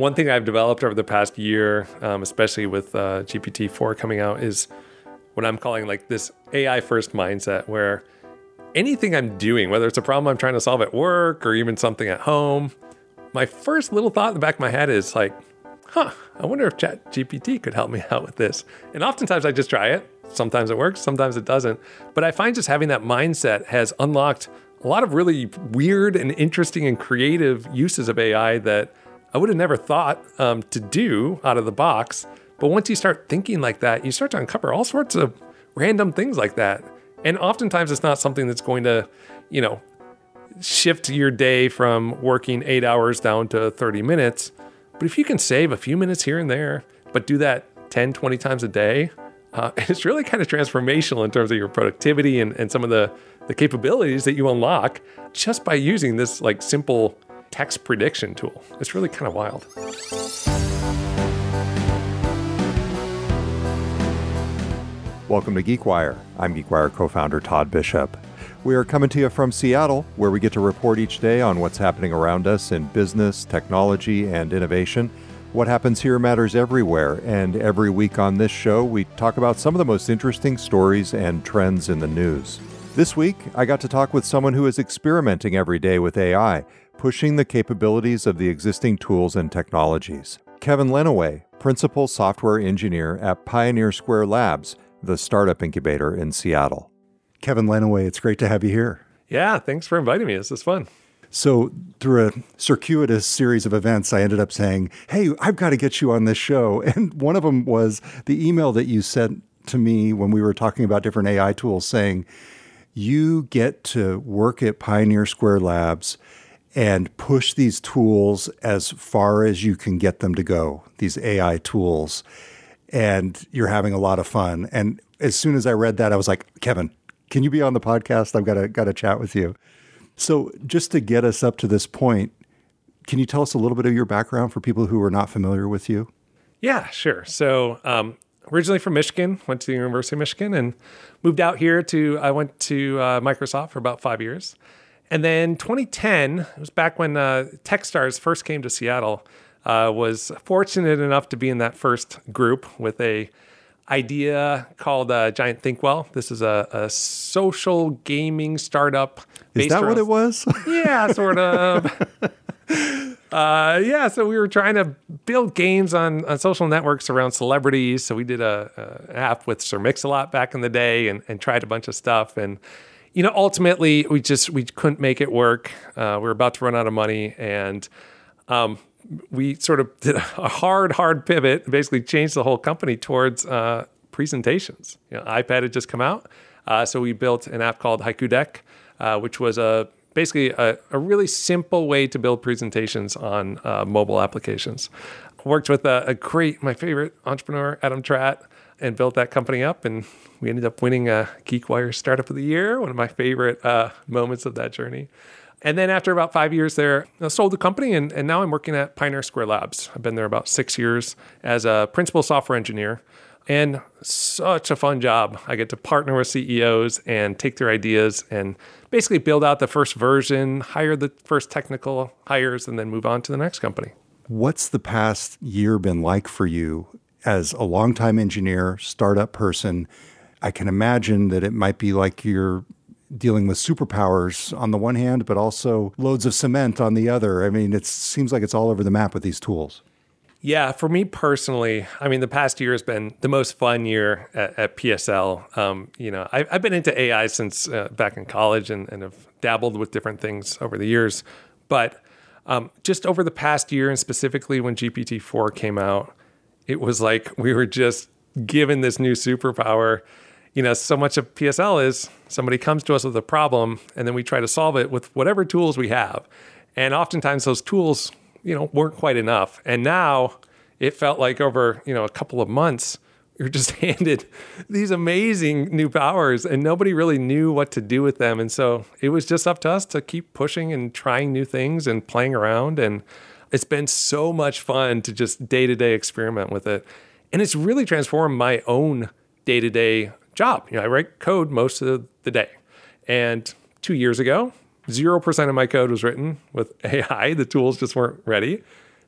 one thing I've developed over the past year, um, especially with uh, GPT-4 coming out, is what I'm calling like this AI first mindset where anything I'm doing, whether it's a problem I'm trying to solve at work or even something at home, my first little thought in the back of my head is like, huh, I wonder if Chat GPT could help me out with this. And oftentimes I just try it. Sometimes it works, sometimes it doesn't. But I find just having that mindset has unlocked a lot of really weird and interesting and creative uses of AI that I would have never thought um, to do out of the box. But once you start thinking like that, you start to uncover all sorts of random things like that. And oftentimes it's not something that's going to, you know, shift your day from working eight hours down to 30 minutes. But if you can save a few minutes here and there, but do that 10, 20 times a day, uh, it's really kind of transformational in terms of your productivity and, and some of the, the capabilities that you unlock just by using this like simple text prediction tool. It's really kind of wild. Welcome to GeekWire. I'm GeekWire co founder Todd Bishop. We are coming to you from Seattle, where we get to report each day on what's happening around us in business, technology, and innovation. What happens here matters everywhere, and every week on this show, we talk about some of the most interesting stories and trends in the news. This week, I got to talk with someone who is experimenting every day with AI, pushing the capabilities of the existing tools and technologies. Kevin Leneway, Principal Software Engineer at Pioneer Square Labs, the startup incubator in Seattle. Kevin Leneway, it's great to have you here. Yeah, thanks for inviting me. This is fun. So, through a circuitous series of events, I ended up saying, Hey, I've got to get you on this show. And one of them was the email that you sent to me when we were talking about different AI tools saying, You get to work at Pioneer Square Labs and push these tools as far as you can get them to go, these AI tools and you're having a lot of fun. And as soon as I read that, I was like, Kevin, can you be on the podcast? I've got to got to chat with you. So just to get us up to this point, can you tell us a little bit of your background for people who are not familiar with you? Yeah, sure. So um, originally from Michigan, went to the University of Michigan, and moved out here to. I went to uh, Microsoft for about five years, and then 2010 it was back when uh, TechStars first came to Seattle uh, was fortunate enough to be in that first group with a idea called uh, Giant Thinkwell. This is a, a social gaming startup. Is that around, what it was? yeah, sort of. uh, yeah, so we were trying to build games on, on social networks around celebrities. So we did a, a app with Sir Mix-a-Lot back in the day and, and tried a bunch of stuff. And you know, ultimately, we just we couldn't make it work. Uh, we were about to run out of money, and um, we sort of did a hard, hard pivot, basically changed the whole company towards uh, presentations. You know, iPad had just come out, uh, so we built an app called Haiku Deck, uh, which was a basically a, a, really simple way to build presentations on uh, mobile applications. Worked with a, a, great, my favorite entrepreneur, Adam Tratt, and built that company up, and we ended up winning a GeekWire Startup of the Year, one of my favorite uh, moments of that journey. And then after about five years there, I sold the company and, and now I'm working at Pioneer Square Labs. I've been there about six years as a principal software engineer and such a fun job. I get to partner with CEOs and take their ideas and basically build out the first version, hire the first technical hires, and then move on to the next company. What's the past year been like for you as a longtime engineer, startup person? I can imagine that it might be like you're dealing with superpowers on the one hand, but also loads of cement on the other. I mean, it seems like it's all over the map with these tools. Yeah, for me personally, I mean, the past year has been the most fun year at, at PSL. Um, you know, I, have been into AI since uh, back in college and, and, have dabbled with different things over the years. But um, just over the past year, and specifically when GPT 4 came out, it was like we were just given this new superpower you know, so much of PSL is somebody comes to us with a problem and then we try to solve it with whatever tools we have. And oftentimes those tools, you know, weren't quite enough. And now it felt like over, you know, a couple of months, you're just handed these amazing new powers and nobody really knew what to do with them. And so it was just up to us to keep pushing and trying new things and playing around. And it's been so much fun to just day to day experiment with it. And it's really transformed my own day to day job. You know, I write code most of the day. And two years ago, 0% of my code was written with AI. The tools just weren't ready.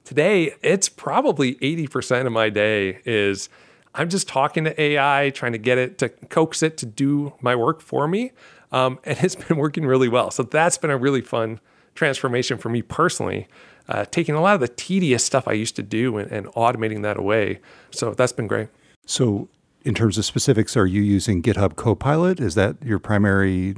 today it's probably 80% of my day is I'm just talking to AI, trying to get it to coax it to do my work for me. Um, and it's been working really well. So that's been a really fun transformation for me personally, uh, taking a lot of the tedious stuff I used to do and, and automating that away. So that's been great. So, in terms of specifics, are you using GitHub Copilot? Is that your primary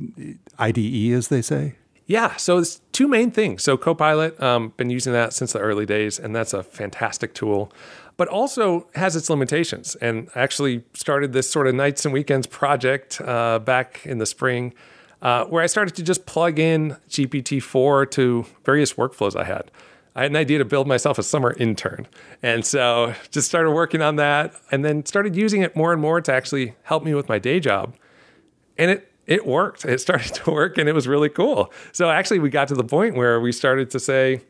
IDE, as they say? Yeah, so it's two main things. So Copilot, um, been using that since the early days, and that's a fantastic tool but also has its limitations. And I actually started this sort of nights and weekends project uh, back in the spring. Uh, where I started to just plug in GPT-4 to various workflows I had. I had an idea to build myself a summer intern. And so just started working on that and then started using it more and more to actually help me with my day job. And it it worked. It started to work and it was really cool. So actually we got to the point where we started to say,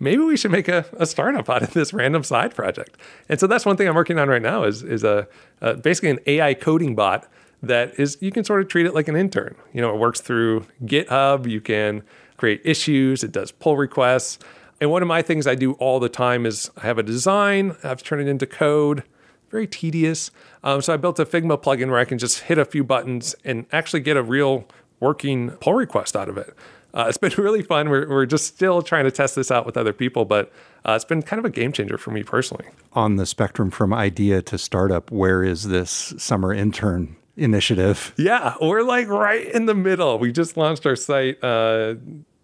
maybe we should make a, a startup out of this random side project. And so that's one thing I'm working on right now is, is a, a basically an AI coding bot that is you can sort of treat it like an intern. You know, it works through GitHub. You can create issues. It does pull requests. And one of my things I do all the time is I have a design. I have to turn it into code. Very tedious. Um, so I built a Figma plugin where I can just hit a few buttons and actually get a real working pull request out of it. Uh, it's been really fun. We're, we're just still trying to test this out with other people, but uh, it's been kind of a game changer for me personally. On the spectrum from idea to startup, where is this summer intern initiative? Yeah, we're like right in the middle. We just launched our site uh,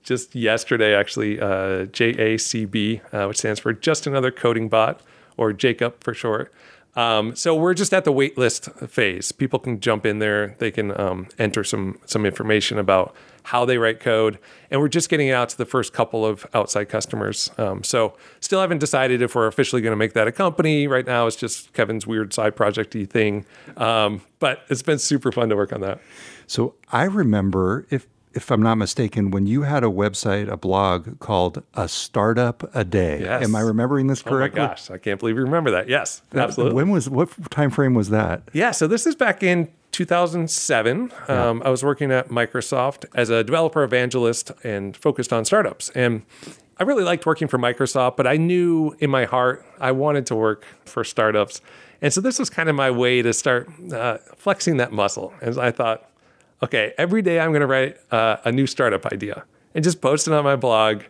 just yesterday, actually, uh, JACoB, uh, which stands for Just Another Coding Bot, or Jacob for short. Um, so we're just at the waitlist phase. People can jump in there. They can um, enter some some information about how they write code, and we're just getting it out to the first couple of outside customers. Um, so still haven't decided if we're officially going to make that a company. Right now, it's just Kevin's weird side projecty thing. Um, but it's been super fun to work on that. So I remember if if I'm not mistaken, when you had a website, a blog called A Startup a Day. Yes. Am I remembering this correctly? Oh my gosh, I can't believe you remember that. Yes, absolutely. When was what time frame was that? Yeah, so this is back in 2007. Yeah. Um, I was working at Microsoft as a developer evangelist and focused on startups. And I really liked working for Microsoft, but I knew in my heart I wanted to work for startups. And so this was kind of my way to start uh, flexing that muscle. And I thought, okay, every day I'm going to write uh, a new startup idea and just post it on my blog.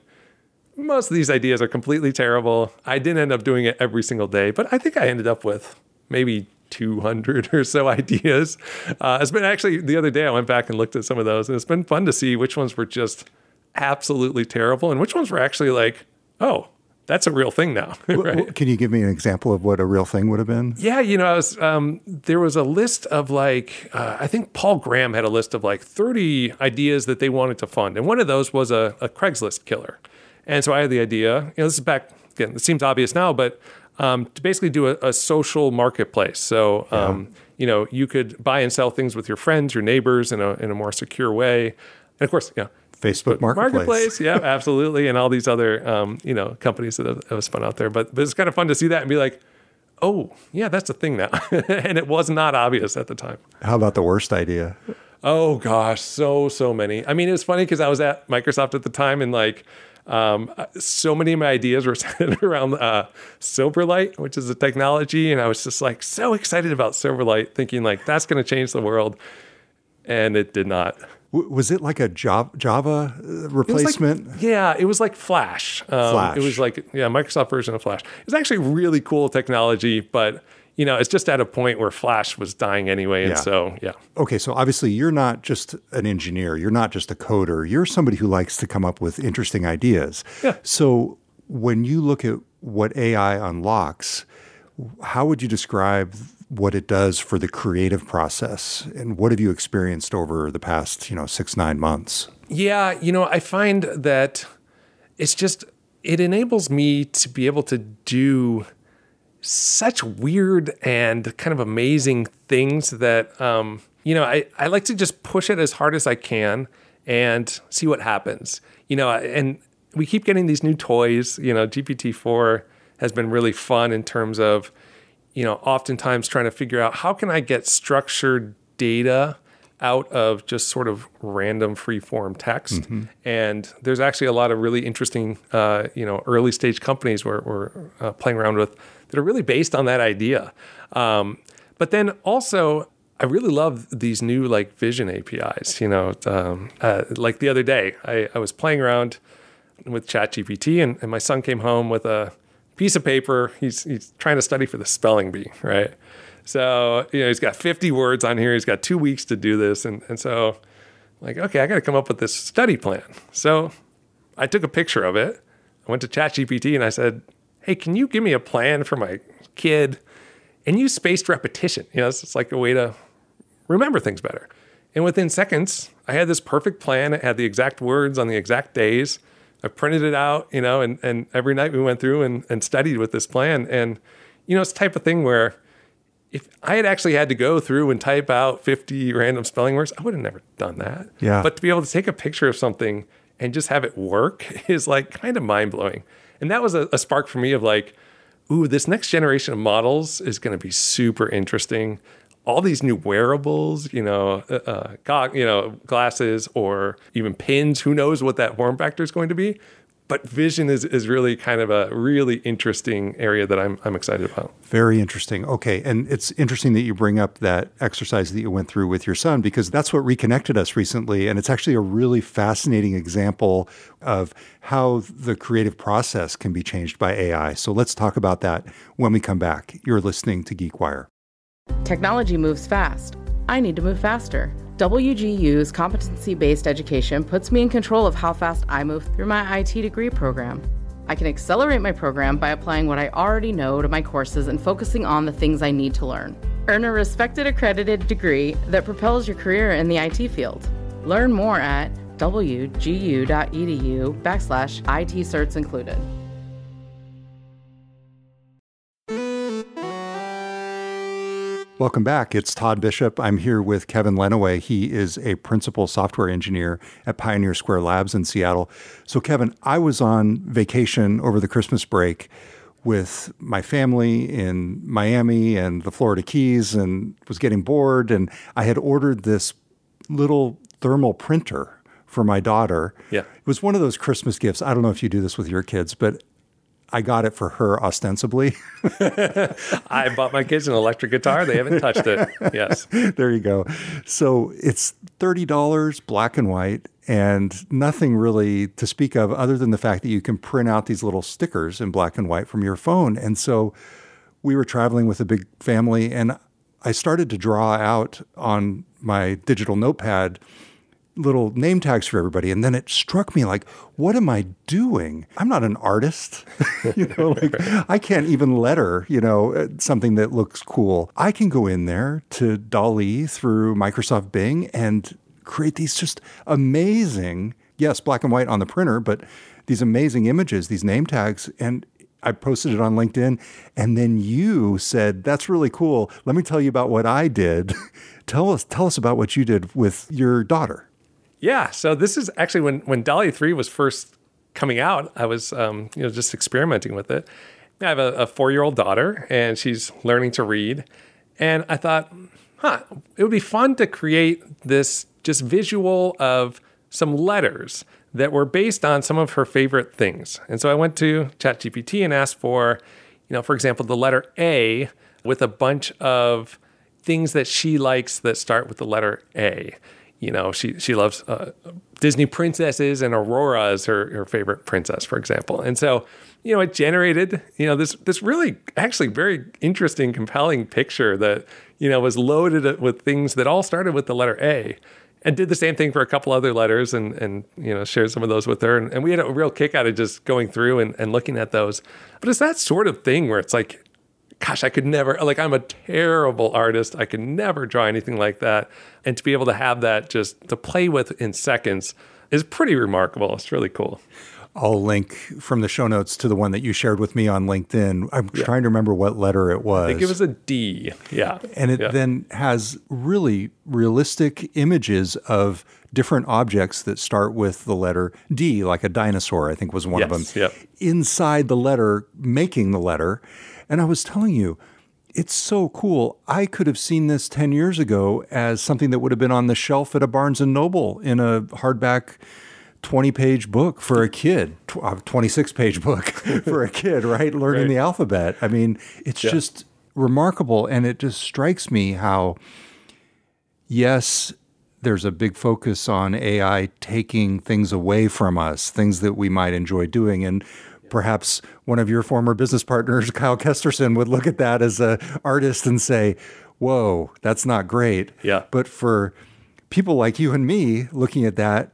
Most of these ideas are completely terrible. I didn't end up doing it every single day, but I think I ended up with maybe 200 or so ideas. Uh, it's been actually the other day I went back and looked at some of those, and it's been fun to see which ones were just absolutely terrible and which ones were actually like, oh, that's a real thing now. right? Can you give me an example of what a real thing would have been? Yeah, you know, I was um, there was a list of like uh, I think Paul Graham had a list of like 30 ideas that they wanted to fund, and one of those was a, a Craigslist killer. And so I had the idea. You know, this is back again. It seems obvious now, but um, to basically do a, a social marketplace. So. Um, yeah. You know, you could buy and sell things with your friends, your neighbors in a in a more secure way, and of course, you know, Facebook Marketplace. Marketplace, yeah, absolutely, and all these other um, you know companies that have, have spun out there. But but it's kind of fun to see that and be like, oh yeah, that's a thing now, and it was not obvious at the time. How about the worst idea? Oh gosh, so so many. I mean, it was funny because I was at Microsoft at the time, and like. Um, so many of my ideas were centered around uh, Silverlight, which is a technology, and I was just like so excited about Silverlight, thinking like that's going to change the world, and it did not was it like a Java, Java uh, replacement? It like, yeah, it was like Flash. Um, Flash. It was like yeah, Microsoft version of Flash. It's actually really cool technology, but you know, it's just at a point where Flash was dying anyway, and yeah. so yeah. Okay, so obviously you're not just an engineer. You're not just a coder. You're somebody who likes to come up with interesting ideas. Yeah. So when you look at what AI unlocks, how would you describe what it does for the creative process? And what have you experienced over the past you know six nine months? Yeah you know i find that it's just it enables me to be able to do such weird and kind of amazing things that um, you know I, I like to just push it as hard as i can and see what happens. You know and we keep getting these new toys. You know gpt-4 has been really fun in terms of you know, oftentimes trying to figure out how can I get structured data out of just sort of random free form text. And there's actually a lot of really interesting, uh, you know, early stage companies we're, we're uh, playing around with that are really based on that idea. Um, but then also, I really love these new like vision APIs. You know, um, uh, like the other day, I, I was playing around with ChatGPT, and, and my son came home with a piece of paper. He's he's trying to study for the spelling bee, right? So you know, he's got 50 words on here. He's got two weeks to do this, and and so like, okay, I got to come up with this study plan. So I took a picture of it. I went to ChatGPT and I said, hey, can you give me a plan for my kid? And use spaced repetition. You know, it's just like a way to remember things better. And within seconds, I had this perfect plan. It had the exact words on the exact days. I printed it out, you know, and, and every night we went through and, and studied with this plan. And, you know, it's the type of thing where if I had actually had to go through and type out 50 random spelling words, I would have never done that. Yeah. But to be able to take a picture of something and just have it work is like kind of mind blowing. And that was a, a spark for me of like, ooh, this next generation of models is going to be super interesting. All these new wearables, you know, uh, uh, you know, glasses or even pins. Who knows what that form factor is going to be? But vision is is really kind of a really interesting area that I'm I'm excited about. Very interesting. Okay. And it's interesting that you bring up that exercise that you went through with your son because that's what reconnected us recently. And it's actually a really fascinating example of how the creative process can be changed by AI. So let's talk about that when we come back. You're listening to GeekWire. Technology moves fast. I need to move faster. WGU's competency based education puts me in control of how fast I move through my IT degree program. I can accelerate my program by applying what I already know to my courses and focusing on the things I need to learn. Earn a respected accredited degree that propels your career in the IT field. Learn more at wgu.edu backslash IT certs included. Welcome back. It's Todd Bishop. I'm here with Kevin Leneway. He is a principal software engineer at Pioneer Square Labs in Seattle. So, Kevin, I was on vacation over the Christmas break with my family in Miami and the Florida Keys and was getting bored. And I had ordered this little thermal printer for my daughter. Yeah. It was one of those Christmas gifts. I don't know if you do this with your kids, but I got it for her ostensibly. I bought my kids an electric guitar. They haven't touched it. Yes. there you go. So it's $30 black and white and nothing really to speak of other than the fact that you can print out these little stickers in black and white from your phone. And so we were traveling with a big family and I started to draw out on my digital notepad little name tags for everybody. And then it struck me like, what am I doing? I'm not an artist. you know, like I can't even letter, you know, uh, something that looks cool. I can go in there to DALL-E through Microsoft Bing and create these just amazing, yes, black and white on the printer, but these amazing images, these name tags. And I posted it on LinkedIn. And then you said, that's really cool. Let me tell you about what I did. tell us, tell us about what you did with your daughter. Yeah. So this is actually when when DALL-E three was first coming out. I was um, you know just experimenting with it. I have a, a four year old daughter, and she's learning to read. And I thought, huh, it would be fun to create this just visual of some letters that were based on some of her favorite things. And so I went to ChatGPT and asked for, you know, for example, the letter A with a bunch of things that she likes that start with the letter A you know, she she loves uh, Disney princesses, and Aurora is her, her favorite princess, for example. And so, you know, it generated you know this this really actually very interesting, compelling picture that you know was loaded with things that all started with the letter A. And did the same thing for a couple other letters, and and you know shared some of those with her, and, and we had a real kick out of just going through and, and looking at those. But it's that sort of thing where it's like gosh, I could never, like, I'm a terrible artist. I could never draw anything like that. And to be able to have that just to play with in seconds is pretty remarkable. It's really cool. I'll link from the show notes to the one that you shared with me on LinkedIn. I'm yeah. trying to remember what letter it was. I think it was a D. Yeah. And it yeah. then has really realistic images of different objects that start with the letter D, like a dinosaur, I think was one yes. of them, yep. inside the letter, making the letter. And I was telling you, it's so cool. I could have seen this 10 years ago as something that would have been on the shelf at a Barnes and Noble in a hardback 20 page book for a kid, uh, 26 page book for a kid, right? Learning right. the alphabet. I mean, it's yeah. just remarkable. And it just strikes me how, yes, there's a big focus on AI taking things away from us, things that we might enjoy doing. And perhaps one of your former business partners, Kyle Kesterson, would look at that as an artist and say, whoa, that's not great. Yeah. But for people like you and me looking at that,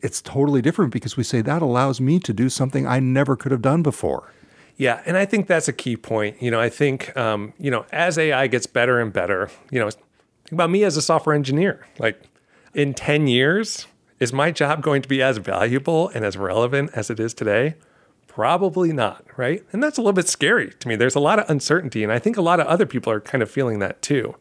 it's totally different because we say that allows me to do something I never could have done before. Yeah, and I think that's a key point. You know, I think um, you know as AI gets better and better, you know, think about me as a software engineer. Like in ten years, is my job going to be as valuable and as relevant as it is today? Probably not, right? And that's a little bit scary to me. There's a lot of uncertainty, and I think a lot of other people are kind of feeling that too.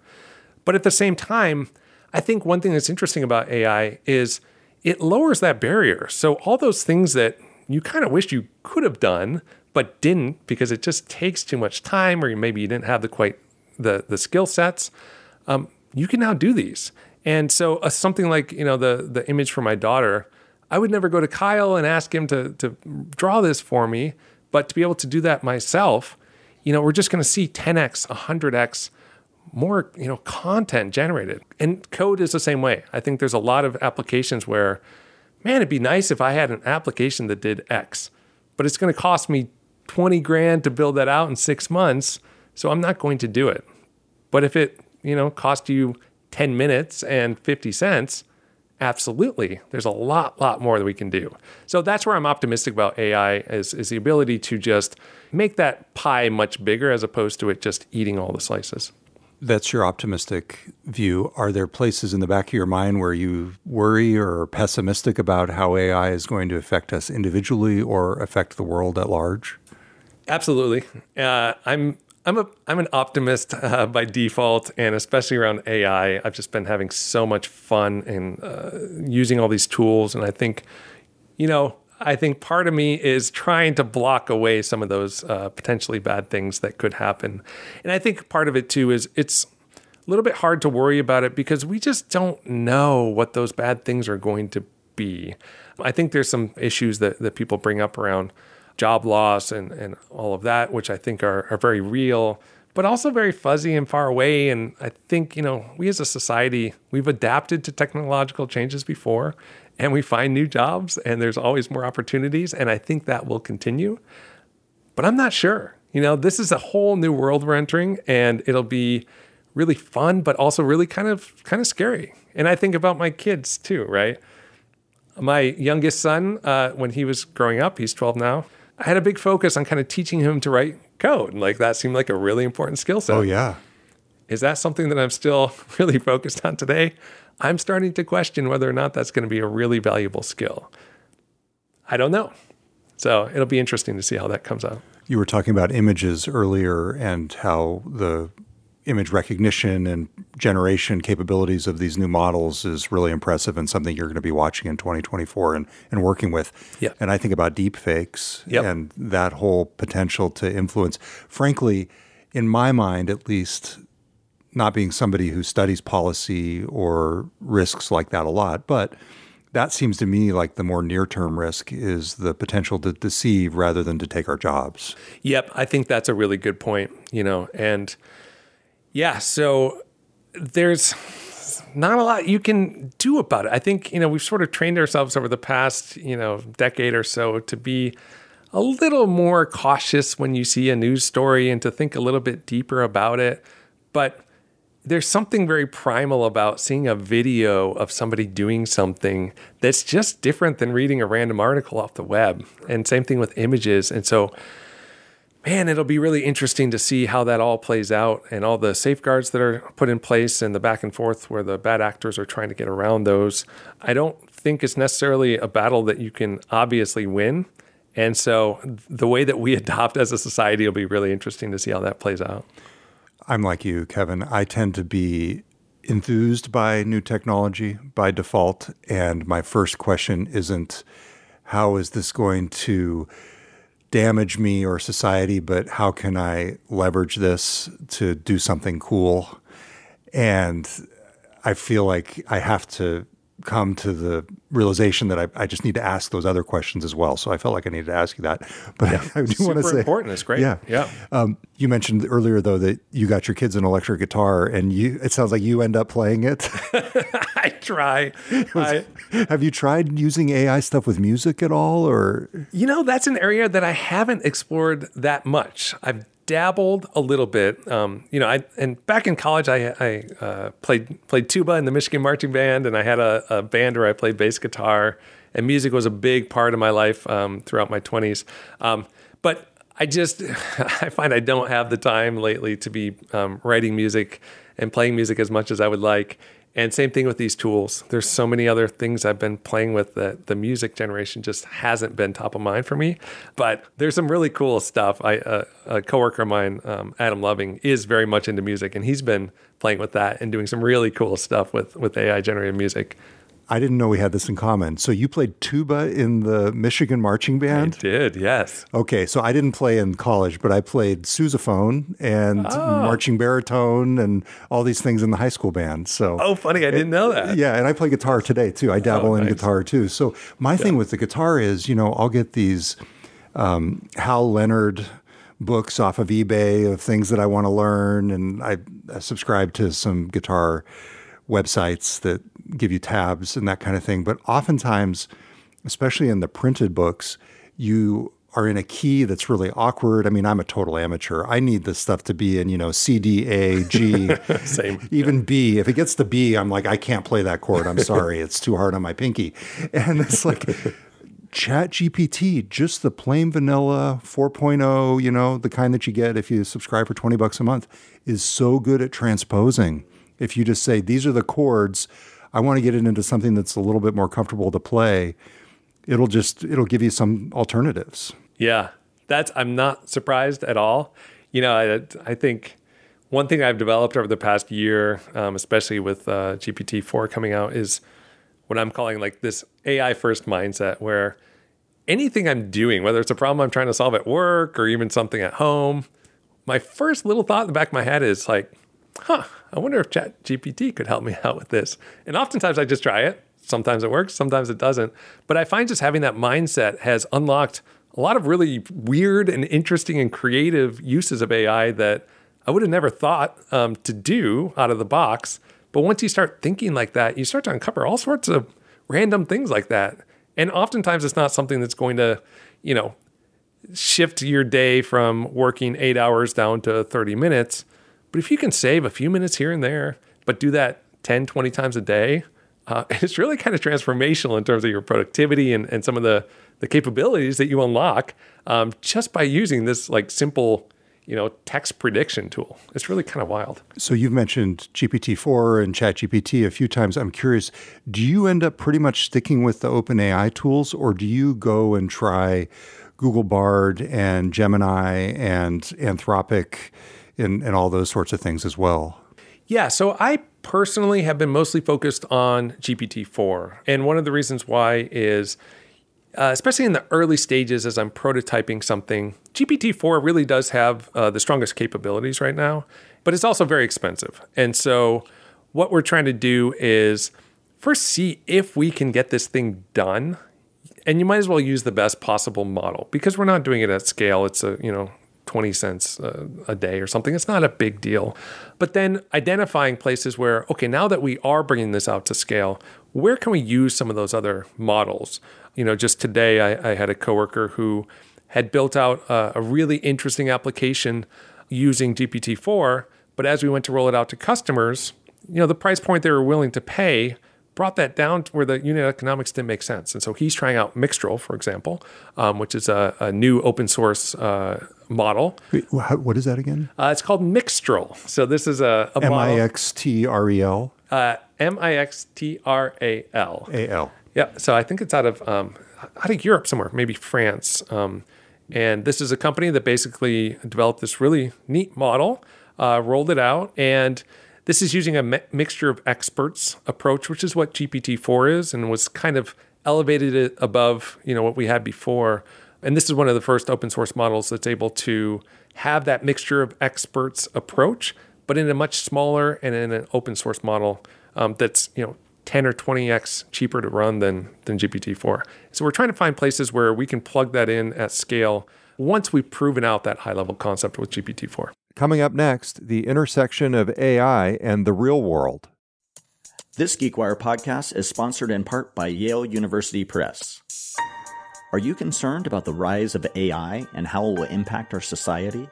But at the same time, I think one thing that's interesting about AI is it lowers that barrier. So all those things that you kind of wish you could have done but didn't because it just takes too much time, or maybe you didn't have the quite the the skill sets. Um, you can now do these, and so uh, something like you know the the image for my daughter I would never go to Kyle and ask him to, to draw this for me, but to be able to do that myself, you know, we're just going to see 10x, 100x more, you know, content generated. And code is the same way. I think there's a lot of applications where, man, it'd be nice if I had an application that did X, but it's going to cost me 20 grand to build that out in six months. So I'm not going to do it. But if it, you know, cost you 10 minutes and 50 cents, Absolutely. There's a lot, lot more that we can do. So that's where I'm optimistic about AI is, is the ability to just make that pie much bigger as opposed to it just eating all the slices. That's your optimistic view. Are there places in the back of your mind where you worry or are pessimistic about how AI is going to affect us individually or affect the world at large? Absolutely. Uh, I'm I'm a I'm an optimist uh, by default, and especially around AI. I've just been having so much fun in uh, using all these tools, and I think, you know, I think part of me is trying to block away some of those uh, potentially bad things that could happen, and I think part of it too is it's a little bit hard to worry about it because we just don't know what those bad things are going to be. I think there's some issues that that people bring up around job loss and, and all of that, which I think are, are very real, but also very fuzzy and far away. And I think, you know, we as a society, we've adapted to technological changes before and we find new jobs and there's always more opportunities. And I think that will continue. But I'm not sure. You know, this is a whole new world we're entering and it'll be really fun, but also really kind of kind of scary. And I think about my kids too, right? My youngest son, uh, when he was growing up, he's 12 now I had a big focus on kind of teaching him to write code. And like that seemed like a really important skill set. Oh, yeah. Is that something that I'm still really focused on today? I'm starting to question whether or not that's going to be a really valuable skill. I don't know. So it'll be interesting to see how that comes out. You were talking about images earlier and how the image recognition and generation capabilities of these new models is really impressive and something you're going to be watching in 2024 and, and working with. Yep. And I think about deep fakes yep. and that whole potential to influence. Frankly, in my mind, at least, not being somebody who studies policy or risks like that a lot, but that seems to me like the more near term risk is the potential to deceive rather than to take our jobs. Yep. I think that's a really good point, you know, and yeah, so there's not a lot you can do about it. I think, you know, we've sort of trained ourselves over the past, you know, decade or so to be a little more cautious when you see a news story and to think a little bit deeper about it. But there's something very primal about seeing a video of somebody doing something that's just different than reading a random article off the web. And same thing with images. And so man, it'll be really interesting to see how that all plays out and all the safeguards that are put in place and the back and forth where the bad actors are trying to get around those. I don't think it's necessarily a battle that you can obviously win. And so the way that we adopt as a society will be really interesting to see how that plays out. I'm like you, Kevin. I tend to be enthused by new technology by default. And my first question isn't how is this going to damage me or society, but how can I leverage this to do something cool? And I feel like I have to come to the realization that I, I, just need to ask those other questions as well. So I felt like I needed to ask you that. But yeah, I, I do want to say important. It's great. Yeah, yeah. Um, you mentioned earlier though that you got your kids an electric guitar, and you it sounds like you end up playing it. I try. Was, I, have you tried using AI stuff with music at all, or you know that's an area that I haven't explored that much. I've dabbled a little bit. Um, you know, I and back in college, I, I uh, played played tuba in the Michigan Marching Band, and I had a, a, band where I played bass guitar, and music was a big part of my life um, throughout my twenties. Um, but I just I find I don't have the time lately to be um, writing music and playing music as much as I would like. And same thing with these tools. There's so many other things I've been playing with that the music generation just hasn't been top of mind for me. But there's some really cool stuff. I uh, a coworker of mine, um, Adam Loving, is very much into music, and he's been playing with that and doing some really cool stuff with with AI generated music. I didn't know we had this in common. So you played tuba in the Michigan marching band? I did, yes. Okay, so I didn't play in college, but I played sousaphone and oh. marching baritone and all these things in the high school band. So Oh, funny, I didn't know that. Yeah, and I play guitar today too. I dabble oh, nice. in guitar too. So my yeah. thing with the guitar is, you know, I'll get these um, Hal Leonard books off of eBay of things that I want to learn and I, I subscribe to some guitar websites that give you tabs and that kind of thing. But oftentimes, especially in the printed books, you are in a key that's really awkward. I mean, I'm a total amateur. I need this stuff to be in, you know, C, D, A, G, Same. even B. If it gets to B, I'm like, I can't play that chord. I'm sorry. it's too hard on my pinky. And it's like, Chat GPT, just the plain vanilla 4.0, you know, the kind that you get if you subscribe for 20 bucks a month, is so good at transposing if you just say, these are the chords, I want to get it into something that's a little bit more comfortable to play, it'll just, it'll give you some alternatives. Yeah. That's, I'm not surprised at all. You know, I, I think one thing I've developed over the past year, um, especially with uh, GPT 4 coming out, is what I'm calling like this AI first mindset where anything I'm doing, whether it's a problem I'm trying to solve at work or even something at home, my first little thought in the back of my head is like, huh, I wonder if Chat GPT could help me out with this. And oftentimes I just try it. Sometimes it works, sometimes it doesn't. But I find just having that mindset has unlocked a lot of really weird and interesting and creative uses of AI that I would have never thought um, to do out of the box. But once you start thinking like that, you start to uncover all sorts of random things like that. And oftentimes it's not something that's going to, you know, shift your day from working eight hours down to 30 minutes. But if you can save a few minutes here and there, but do that 10, 20 times a day, uh, it's really kind of transformational in terms of your productivity and, and some of the, the capabilities that you unlock um, just by using this like simple you know text prediction tool. It's really kind of wild. So you've mentioned gpt-4 and chatgpt a few times. I'm curious do you end up pretty much sticking with the open ai tools or do you go and try google bard and gemini and anthropic and, and all those sorts of things as well? Yeah, so I personally have been mostly focused on GPT 4. And one of the reasons why is, uh, especially in the early stages as I'm prototyping something, GPT 4 really does have uh, the strongest capabilities right now, but it's also very expensive. And so what we're trying to do is first see if we can get this thing done and you might as well use the best possible model because we're not doing it at scale. It's a, you know, 20 cents a, a, day or something. It's not a big deal. But then identifying places where, okay, now that we are bringing this out to scale, where can we use some of those other models? You know, just today I, I had a coworker who had built out a, a really interesting application using GPT-4, but as we went to roll it out to customers, you know, the price point they were willing to pay brought that down to where the unit economics didn't make sense. And so he's trying out Mixtral, for example, um, which is a, a, new open source uh, model. What is that again? Uh, it's called Mixtral. So this is a, a M I X T R E L. Uh, M I X T R A L. A L. Yeah. So I think it's out of um, out of Europe somewhere, maybe France. Um, and this is a company that basically developed this really neat model, uh, rolled it out, and this is using a mi- mixture of experts approach, which is what GPT-4 is, and was kind of elevated it above you know what we had before And this is one of the first open source models that's able to have that mixture of experts approach, but in a much smaller and in an open source model um, that's you know 10 or 20x cheaper to run than than GPT-4. So we're trying to find places where we can plug that in at scale once we've proven out that high level concept with GPT-4. Coming up next, the intersection of AI and the real world. This GeekWire podcast is sponsored in part by Yale University Press. Are you concerned about the rise of AI and how it will impact our society?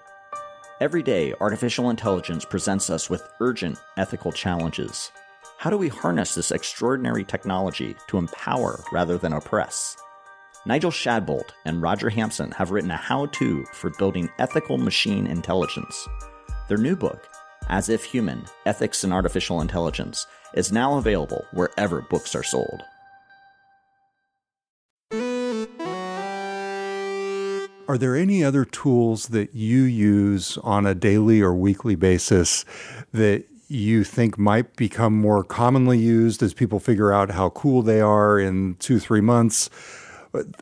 Every day, artificial intelligence presents us with urgent ethical challenges. How do we harness this extraordinary technology to empower rather than oppress? Nigel Shadbolt and Roger Hampson have written a how to for building ethical machine intelligence. Their new book, As If Human Ethics and Artificial Intelligence, is now available wherever books are sold. Are there any other tools that you use on a daily or weekly basis that you think might become more commonly used as people figure out how cool they are in two, three months?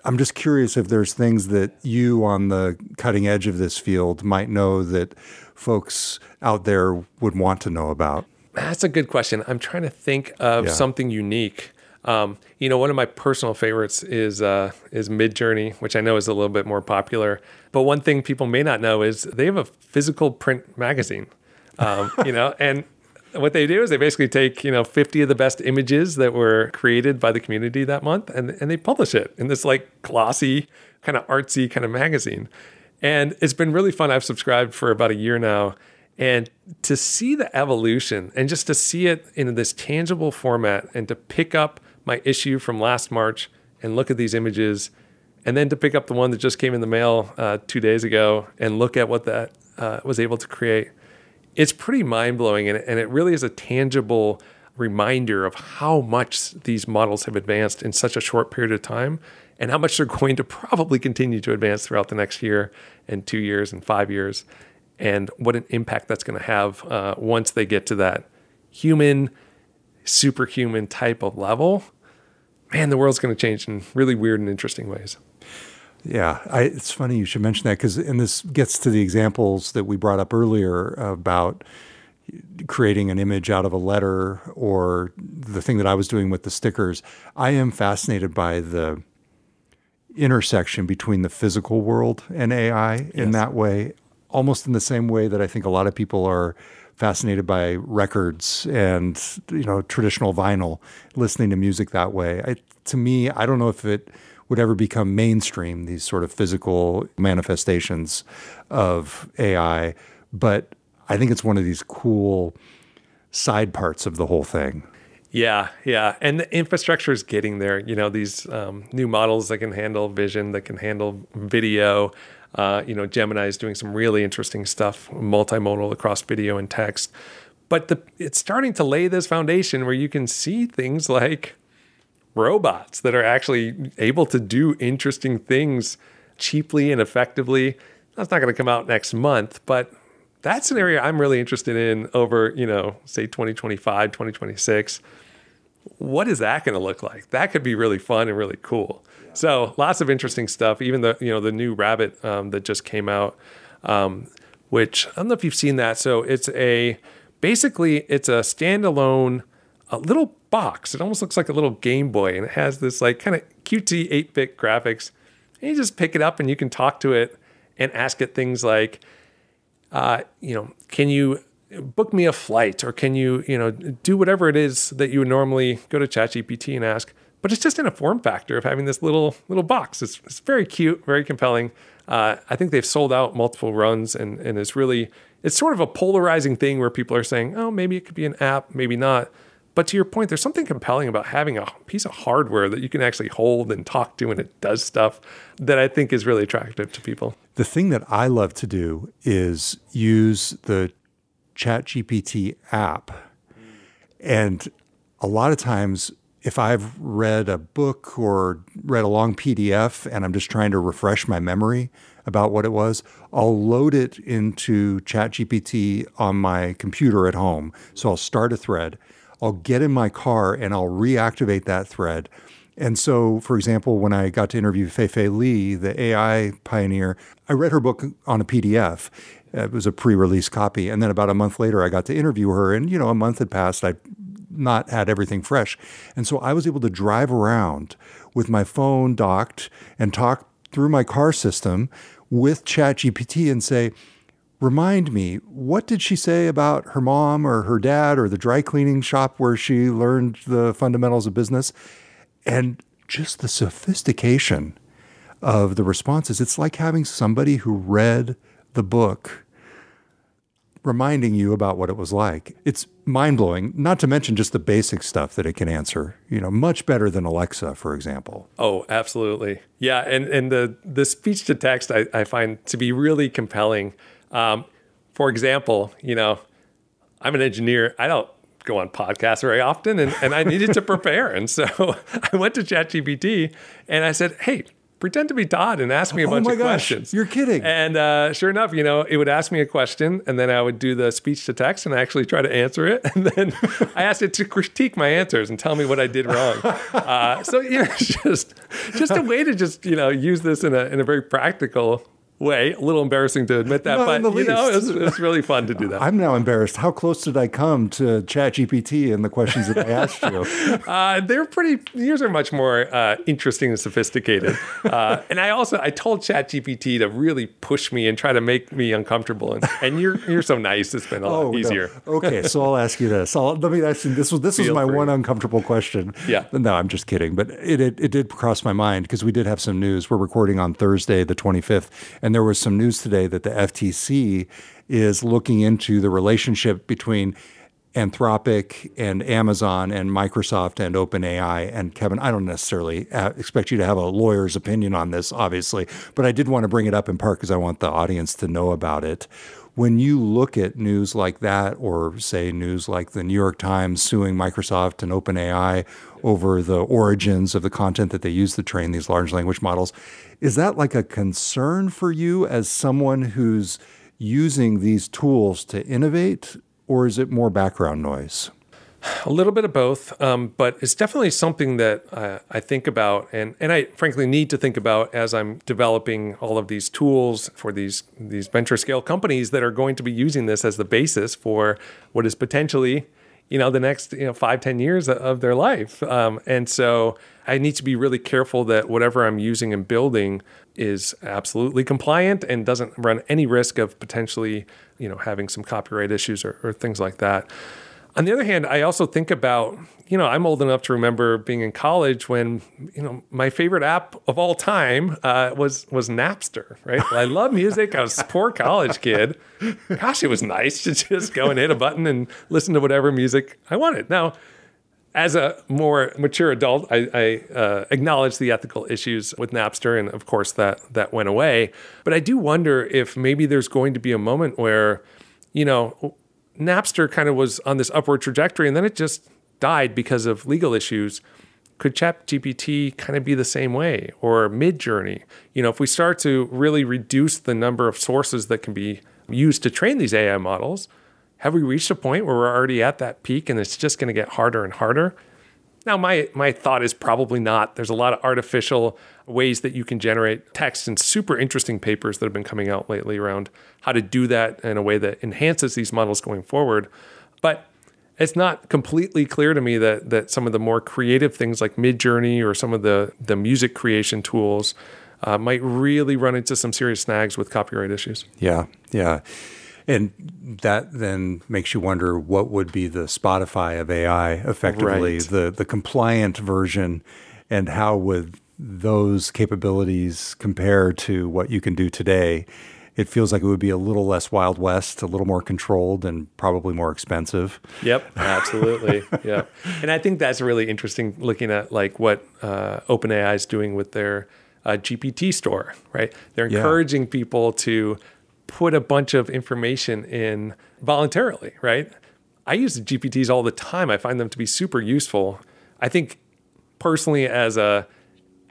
I'm just curious if there's things that you on the cutting edge of this field might know that folks out there would want to know about. That's a good question. I'm trying to think of yeah. something unique. Um, you know, one of my personal favorites is uh, is Midjourney, which I know is a little bit more popular. But one thing people may not know is they have a physical print magazine. Um, you know, and what they do is they basically take you know 50 of the best images that were created by the community that month and, and they publish it in this like glossy kind of artsy kind of magazine and it's been really fun i've subscribed for about a year now and to see the evolution and just to see it in this tangible format and to pick up my issue from last march and look at these images and then to pick up the one that just came in the mail uh, two days ago and look at what that uh, was able to create it's pretty mind blowing, and, and it really is a tangible reminder of how much these models have advanced in such a short period of time and how much they're going to probably continue to advance throughout the next year and two years and five years and what an impact that's going to have uh, once they get to that human superhuman type of level man the world's going to change in really weird and interesting ways yeah, I, it's funny you should mention that because, and this gets to the examples that we brought up earlier about creating an image out of a letter or the thing that I was doing with the stickers. I am fascinated by the intersection between the physical world and AI yes. in that way, almost in the same way that I think a lot of people are fascinated by records and you know traditional vinyl, listening to music that way. I, to me, I don't know if it would ever become mainstream, these sort of physical manifestations of AI. But I think it's one of these cool side parts of the whole thing. Yeah, yeah. And the infrastructure is getting there. You know, these um, new models that can handle vision, that can handle video. Uh, you know, Gemini is doing some really interesting stuff, multimodal across video and text. But the, it's starting to lay this foundation where you can see things like robots that are actually able to do interesting things cheaply and effectively. That's not going to come out next month, but that's an area I'm really interested in over, you know, say 2025, 2026. What is that going to look like? That could be really fun and really cool. So lots of interesting stuff. Even the, you know, the new Rabbit um, that just came out, um, which I don't know if you've seen that. So it's a, basically it's a standalone, a little box. It almost looks like a little Game Boy, and it has this like kind of cutesy 8 bit graphics. And you just pick it up and you can talk to it and ask it things like, uh, you know, can you book me a flight or can you, you know, do whatever it is that you would normally go to ChatGPT and ask. But it's just in a form factor of having this little little box. It's, it's very cute, very compelling. Uh, I think they've sold out multiple runs, and and it's really it's sort of a polarizing thing where people are saying, oh, maybe it could be an app, maybe not. But to your point, there's something compelling about having a piece of hardware that you can actually hold and talk to and it does stuff that I think is really attractive to people. The thing that I love to do is use the ChatGPT app. And a lot of times, if I've read a book or read a long PDF and I'm just trying to refresh my memory about what it was, I'll load it into ChatGPT on my computer at home. So I'll start a thread I'll get in my car and I'll reactivate that thread And so, for example, when I got to interview Fei-Fei Li, the AI pioneer, I read her book on a PDF. It was a pre-release copy, and then about a month later, I got to interview her. And you know, a month had passed. I'd not had everything fresh, and so I was able to drive around with my phone docked and talk through my car system with ChatGPT and say, remind me, what did she say about her mom or her dad or the dry cleaning shop where she learned the fundamentals of business? And just the sophistication of the responses. It's like having somebody who read the book reminding you about what it was like. It's mind blowing, not to mention just the basic stuff that it can answer, you know, much better than Alexa, for example. Oh, absolutely. Yeah. And, and the, the speech to text I, I find to be really compelling. Um, for example, you know, I'm an engineer. I don't go on podcasts very often and, and I needed to prepare. And so I went to ChatGPT and I said, hey, pretend to be Todd and ask me a oh bunch my of gosh, questions. You're kidding. And uh, sure enough, you know, it would ask me a question, and then I would do the speech to text and actually try to answer it. And then I asked it to critique my answers and tell me what I did wrong. Uh, so you know, just just a way to just you know use this in a in a very practical way. A little embarrassing to admit that, Not but you know, it's, it's really fun to do that. I'm now embarrassed. How close did I come to ChatGPT and the questions that I asked you? Uh, they're pretty. Yours are much more uh, interesting and sophisticated. Uh, and I also I told ChatGPT to really push me and try to make me uncomfortable. And, and you're you're so nice. It's been a lot Oh, no. easier. Okay, so I'll ask you this. I'll, let me ask you. This was this was my free. one uncomfortable question. Yeah. No, I'm just kidding. But it it, it did cross my mind because we did have some news. We're recording on Thursday, the 25th, and there was some news today that the FTC is looking into the relationship between Anthropic and Amazon and Microsoft and OpenAI. And Kevin, I don't necessarily uh, expect you to have a lawyer's opinion on this, obviously, but I did want to bring it up in part because I want the audience to know about it. When you look at news like that, or say news like the New York Times suing Microsoft and OpenAI over the origins of the content that they use to train these large language models, is that like a concern for you as someone who's using these tools to innovate, or is it more background noise? A little bit of both, um, but it's definitely something that uh, I think about, and and I frankly need to think about as I'm developing all of these tools for these these venture scale companies that are going to be using this as the basis for what is potentially, you know, the next you know five ten years of their life, um, and so I need to be really careful that whatever I'm using and building is absolutely compliant and doesn't run any risk of potentially, you know, having some copyright issues or, or things like that. On the other hand, I also think about, you know, I'm old enough to remember being in college when, you know, my favorite app of all time uh, was was Napster, right? I love music. I was a poor college kid. Gosh, it was nice to just go and hit a button and listen to whatever music I wanted. Now, as a more mature adult, I, I uh, acknowledge the ethical issues with Napster, and of course that that went away. But I do wonder if maybe there's going to be a moment where, you know, Napster kind of was on this upward trajectory, and then it just died because of legal issues. Could ChatGPT kind of be the same way, or Midjourney? You know, if we start to really reduce the number of sources that can be used to train these AI models, have we reached a point where we're already at that peak and it's just going to get harder and harder? Now, my my thought is probably not. There's a lot of artificial ways that you can generate text and super interesting papers that have been coming out lately around how to do that in a way that enhances these models going forward. But it's not completely clear to me that that some of the more creative things like Midjourney or some of the the music creation tools uh, might really run into some serious snags with copyright issues. Yeah, yeah. And that then makes you wonder what would be the Spotify of AI effectively, Right. the the compliant version, and how would those capabilities compare to what you can do today? It feels like it would be a little less Wild West, a little more controlled, and probably more expensive. Yep, absolutely. yeah, and I think that's really interesting. Looking at like what uh, OpenAI is doing with their uh, GPT store, right? They're Yeah. encouraging people to put a bunch of information in voluntarily, right? I use the GPTs all the time. I find them to be super useful. I think personally, as a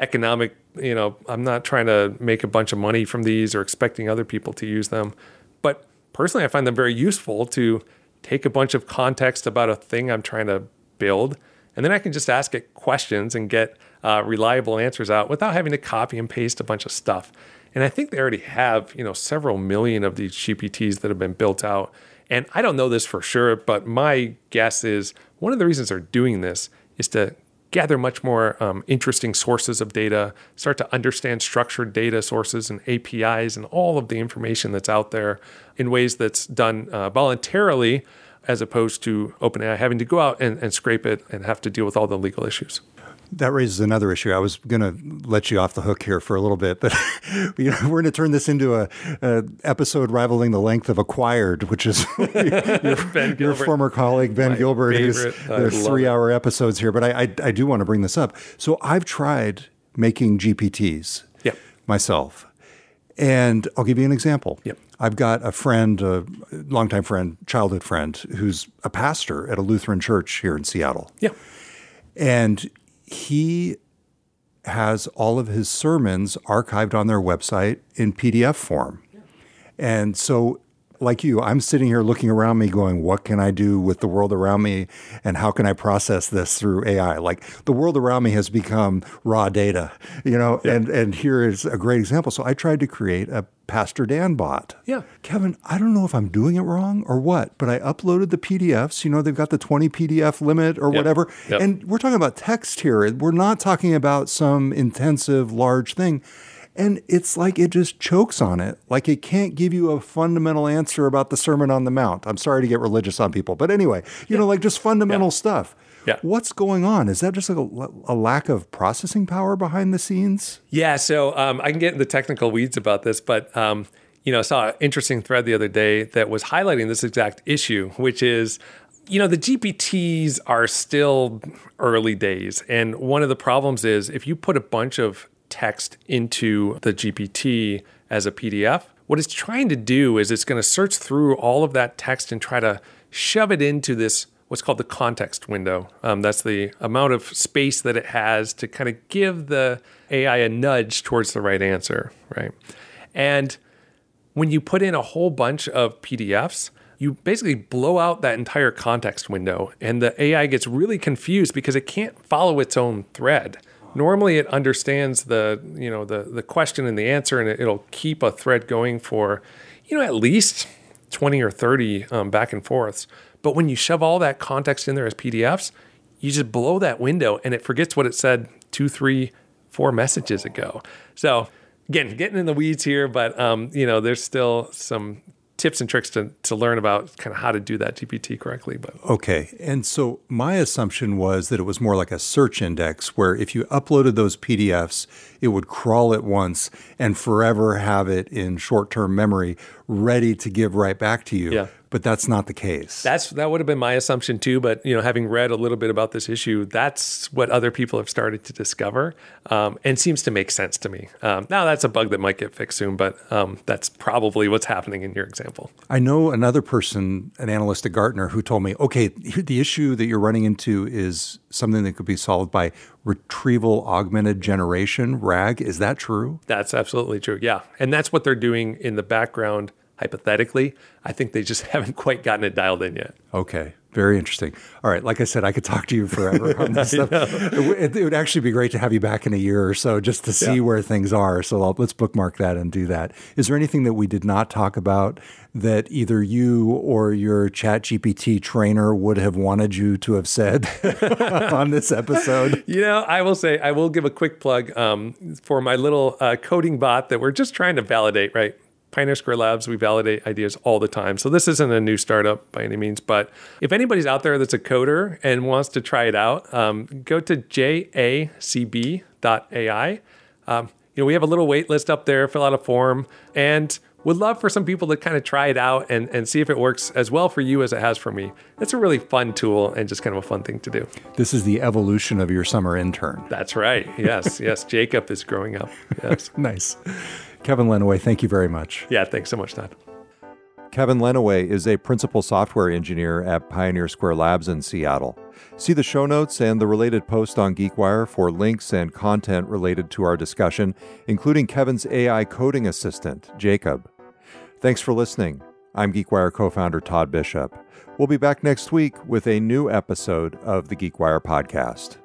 economic, you know, I'm not trying to make a bunch of money from these or expecting other people to use them. But personally, I find them very useful to take a bunch of context about a thing I'm trying to build And then I can just ask it questions and get uh, reliable answers out without having to copy and paste a bunch of stuff. And I think they already have, you know, several million of these GPTs that have been built out. And I don't know this for sure, but my guess is one of the reasons they're doing this is to gather much more um, interesting sources of data, start to understand structured data sources and APIs and all of the information that's out there in ways that's done uh, voluntarily as opposed to OpenAI having to go out and, and scrape it and have to deal with all the legal issues. That raises another issue. I was going to let you off the hook here for a little bit, but you know, we're going to turn this into a, a, episode rivaling the length of Acquired, which is your, your former colleague Ben My Gilbert. Favorite. there's three hour episodes here, but I, I, I do want to bring this up. So I've tried making GPTs yep. myself, and I'll give you an example. Yep. I've got a friend, a longtime friend, childhood friend, who's a pastor at a Lutheran church here in Seattle. Yeah. And he has all of his sermons archived on their website in PDF form. And so, like you, I'm sitting here looking around me going, what can I do with the world around me? And how can I process this through AI? Like the world around me has become raw data, you know, yeah. and, and here is a great example. So I tried to create a Pastor Dan bot. Yeah. Kevin, I don't know if I'm doing it wrong or what, but I uploaded the PDFs. You know, they've got the 20 PDF limit or yep. whatever. Yep. And we're talking about text here. We're not talking about some intensive, large thing. And it's like it just chokes on it. Like it can't give you a fundamental answer about the Sermon on the Mount. I'm sorry to get religious on people, but anyway, you yeah. know, like just fundamental yeah. stuff. Yeah. What's going on? Is that just like a, a lack of processing power behind the scenes? Yeah. So um, I can get into technical weeds about this, but um, you know, I saw an interesting thread the other day that was highlighting this exact issue, which is you know, the GPTs are still early days. And one of the problems is if you put a bunch of text into the GPT as a PDF, what it's trying to do is it's going to search through all of that text and try to shove it into this what's called the context window. Um, that's the amount of space that it has to kind of give the AI a nudge towards the right answer, right? And when you put in a whole bunch of PDFs, you basically blow out that entire context window, and the AI gets really confused because it can't follow its own thread. Normally, it understands the you know the the question and the answer, and it, will keep a thread going for you know at least twenty or thirty um, back and forths. But when you shove all that context in there as PDFs, you just blow that window and it forgets what it said two, three, four messages ago. So again, getting in the weeds here, but um, you know, there's still some tips and tricks to, to learn about kind of how to do that GPT correctly. But okay, and so my assumption was that it was more like a search index, where if you uploaded those PDFs, it would crawl it once and forever have it in short term memory, ready to give right back to you. Yeah but that's not the case. That's that would have been my assumption too. But you know, having read a little bit about this issue, that's what other people have started to discover, um, and seems to make sense to me. Um, now, that's a bug that might get fixed soon, but um, that's probably what's happening in your example. I know another person, an analyst at Gartner, who told me, okay, the issue that you're running into is something that could be solved by retrieval augmented generation RAG. Is that true? That's absolutely true. Yeah, and that's what they're doing in the background hypothetically. I think they just haven't quite gotten it dialed in yet. Okay. Very interesting. All right. Like I said, I could talk to you forever on this stuff. It, it, would actually be great to have you back in a year or so just to see yeah. where things are. So I'll, let's bookmark that and do that. Is there anything that we did not talk about that either you or your Chat GPT trainer would have wanted you to have said on this episode? You know, I will say, I will give a quick plug um, for my little uh, coding bot that we're just trying to validate, right? Pioneer Square Labs, we validate ideas all the time. So this isn't a new startup by any means, but if anybody's out there that's a coder and wants to try it out, um, go to jacb.ai. Um, you know, we have a little wait list up there, fill out a form, and would love for some people to kind of try it out and, and see if it works as well for you as it has for me. It's a really fun tool and just kind of a fun thing to do. This is the evolution of your summer intern. That's right. Yes, yes. JACoB is growing up. Yes. nice. Kevin Leneway, thank you very much. Yeah, thanks so much, Todd. Kevin Leneway is a principal software engineer at Pioneer Square Labs in Seattle. See the show notes and the related post on GeekWire for links and content related to our discussion, including Kevin's AI coding assistant, JACoB. Thanks for listening. I'm GeekWire co founder Todd Bishop. We'll be back next week with a new episode of the GeekWire podcast.